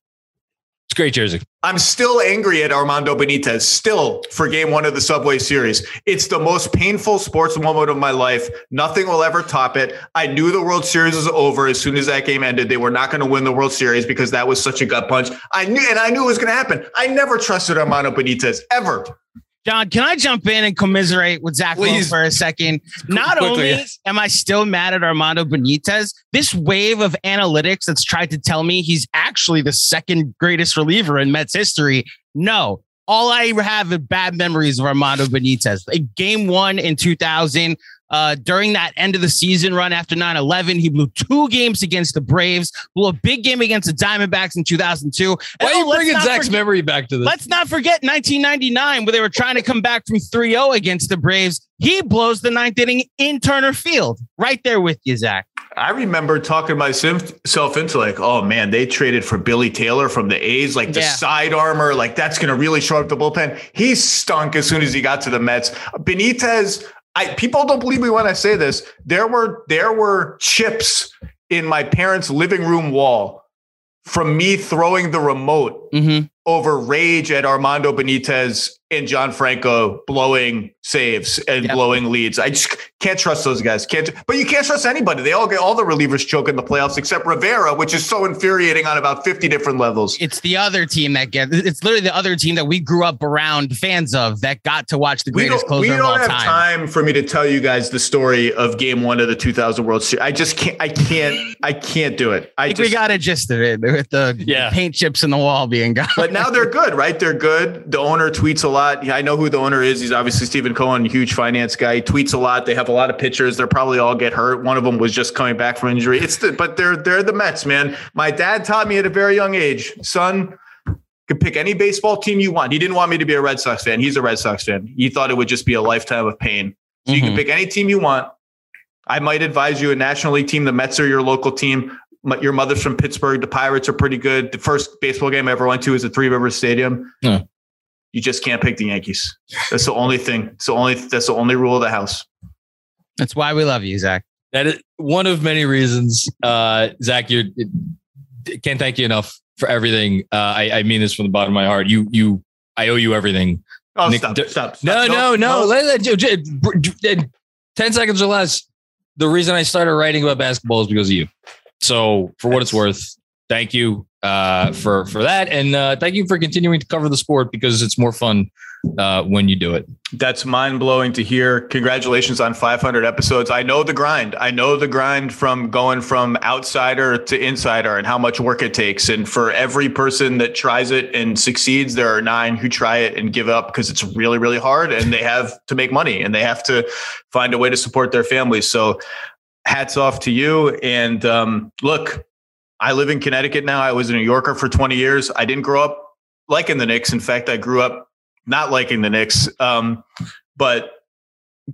It's great jersey. I'm still angry at Armando Benitez, still for game one of the Subway Series. It's the most painful sports moment of my life. Nothing will ever top it. I knew the World Series was over as soon as that game ended. They were not going to win the World Series because that was such a gut punch. I knew, and I knew it was going to happen. I never trusted Armando Benitez ever. John, can I jump in and commiserate with Zach Please. for a second? Not Quickly, only am I still mad at Armando Benitez, this wave of analytics that's tried to tell me he's actually the second greatest reliever in Mets history. No, all I have are bad memories of Armando Benitez. Like game one in 2000, uh, during that end of the season run after 9 11. He blew two games against the Braves, blew a big game against the Diamondbacks in 2002. And Why are you oh, bringing Zach's forget, memory back to this? Let's not forget 1999, where they were trying to come back from 3 0 against the Braves. He blows the ninth inning in Turner Field. Right there with you, Zach. I remember talking myself into like, oh man, they traded for Billy Taylor from the A's, like the yeah. side armor, like that's going to really show up the bullpen. He stunk as soon as he got to the Mets. Benitez, I people don't believe me when I say this. There were there were chips in my parents' living room wall from me throwing the remote mm-hmm. over rage at Armando Benitez and John Franco blowing saves and yep. blowing leads. I just can't trust those guys. Can't, but you can't trust anybody. They all get all the relievers choke in the playoffs except Rivera, which is so infuriating on about 50 different levels. It's the other team that gets it's literally the other team that we grew up around fans of that got to watch the greatest closer of all time. We don't have time for me to tell you guys the story of game one of the 2000 World Series. I just can't, I can't, I can't do it. I, I just, we got a gist of it with the yeah. paint chips in the wall being gone. But now they're good, right? They're good. The owner tweets a lot. I know who the owner is. He's obviously Steven Cohen, huge finance guy. He tweets a lot. They have a lot of pitchers. They're probably all get hurt. One of them was just coming back from injury. It's the, but they're they're the Mets, man. My dad taught me at a very young age, son, could pick any baseball team you want. He didn't want me to be a Red Sox fan. He's a Red Sox fan. He thought it would just be a lifetime of pain. So mm-hmm. you can mm-hmm. pick any team you want. I might advise you a National League team. The Mets are your local team. Your mother's from Pittsburgh. The Pirates are pretty good. The first baseball game I ever went to was at Three Rivers Stadium. Yeah. You just can't pick the Yankees. That's the only thing. It's the only that's the only rule of the house. That's why we love you, Zach. That is one of many reasons. Uh, Zach, you can't thank you enough for everything. Uh, I, I mean this from the bottom of my heart. You you I owe you everything. Oh, Nick, stop, stop, stop, No, no, no. no. Ten seconds or less. The reason I started writing about basketball is because of you. So, for what it's worth, thank you uh, for for that, and uh, thank you for continuing to cover the sport because it's more fun uh, when you do it. That's mind blowing to hear. Congratulations on 500 episodes. I know the grind. I know the grind from going from outsider to insider and how much work it takes. And for every person that tries it and succeeds, there are nine who try it and give up because it's really, really hard and they have to make money and they have to find a way to support their families. So hats off to you. And um, look, I live in Connecticut now. I was a New Yorker for 20 years. I didn't grow up liking the Knicks. In fact, I grew up not liking the Knicks. Um, but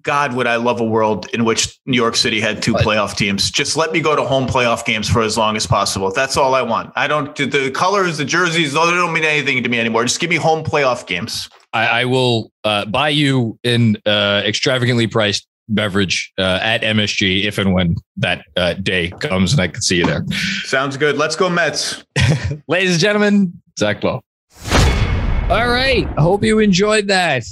God, would I love a world in which New York City had two playoff teams? Just let me go to home playoff games for as long as possible. That's all I want. I don't the colors, the jerseys, those don't mean anything to me anymore. Just give me home playoff games. I, I will uh, buy you an uh, extravagantly priced beverage uh, at MSG if and when that uh, day comes and I can see you there. Sounds good. Let's go Mets. Ladies and gentlemen, Zach Lowe. All right. I hope you enjoyed that.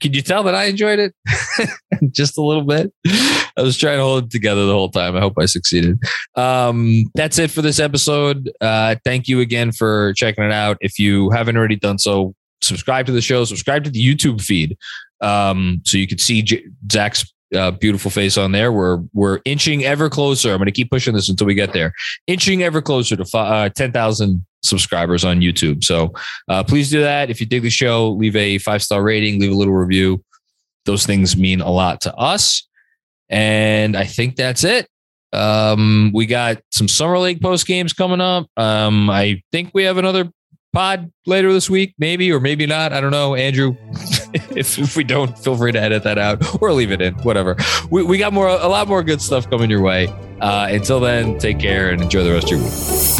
Can you tell that I enjoyed it? Just a little bit. I was trying to hold it together the whole time. I hope I succeeded. Um, that's it for this episode. Uh, thank you again for checking it out. If you haven't already done so, subscribe to the show, subscribe to the YouTube feed um, so you can see J- Zach's uh, beautiful face on there. We're we're inching ever closer. I'm going to keep pushing this until we get there. Inching ever closer to uh, 10,000 subscribers on YouTube. So uh, please do that. If you dig the show, leave a five star rating, leave a little review. Those things mean a lot to us. And I think that's it. Um, we got some summer league post games coming up. Um, I think we have another pod later this week, maybe or maybe not. I don't know, Andrew. if, if we don't, feel free to edit that out or leave it in. Whatever. We, we got more, a lot more good stuff coming your way. Uh, until then, take care and enjoy the rest of your week.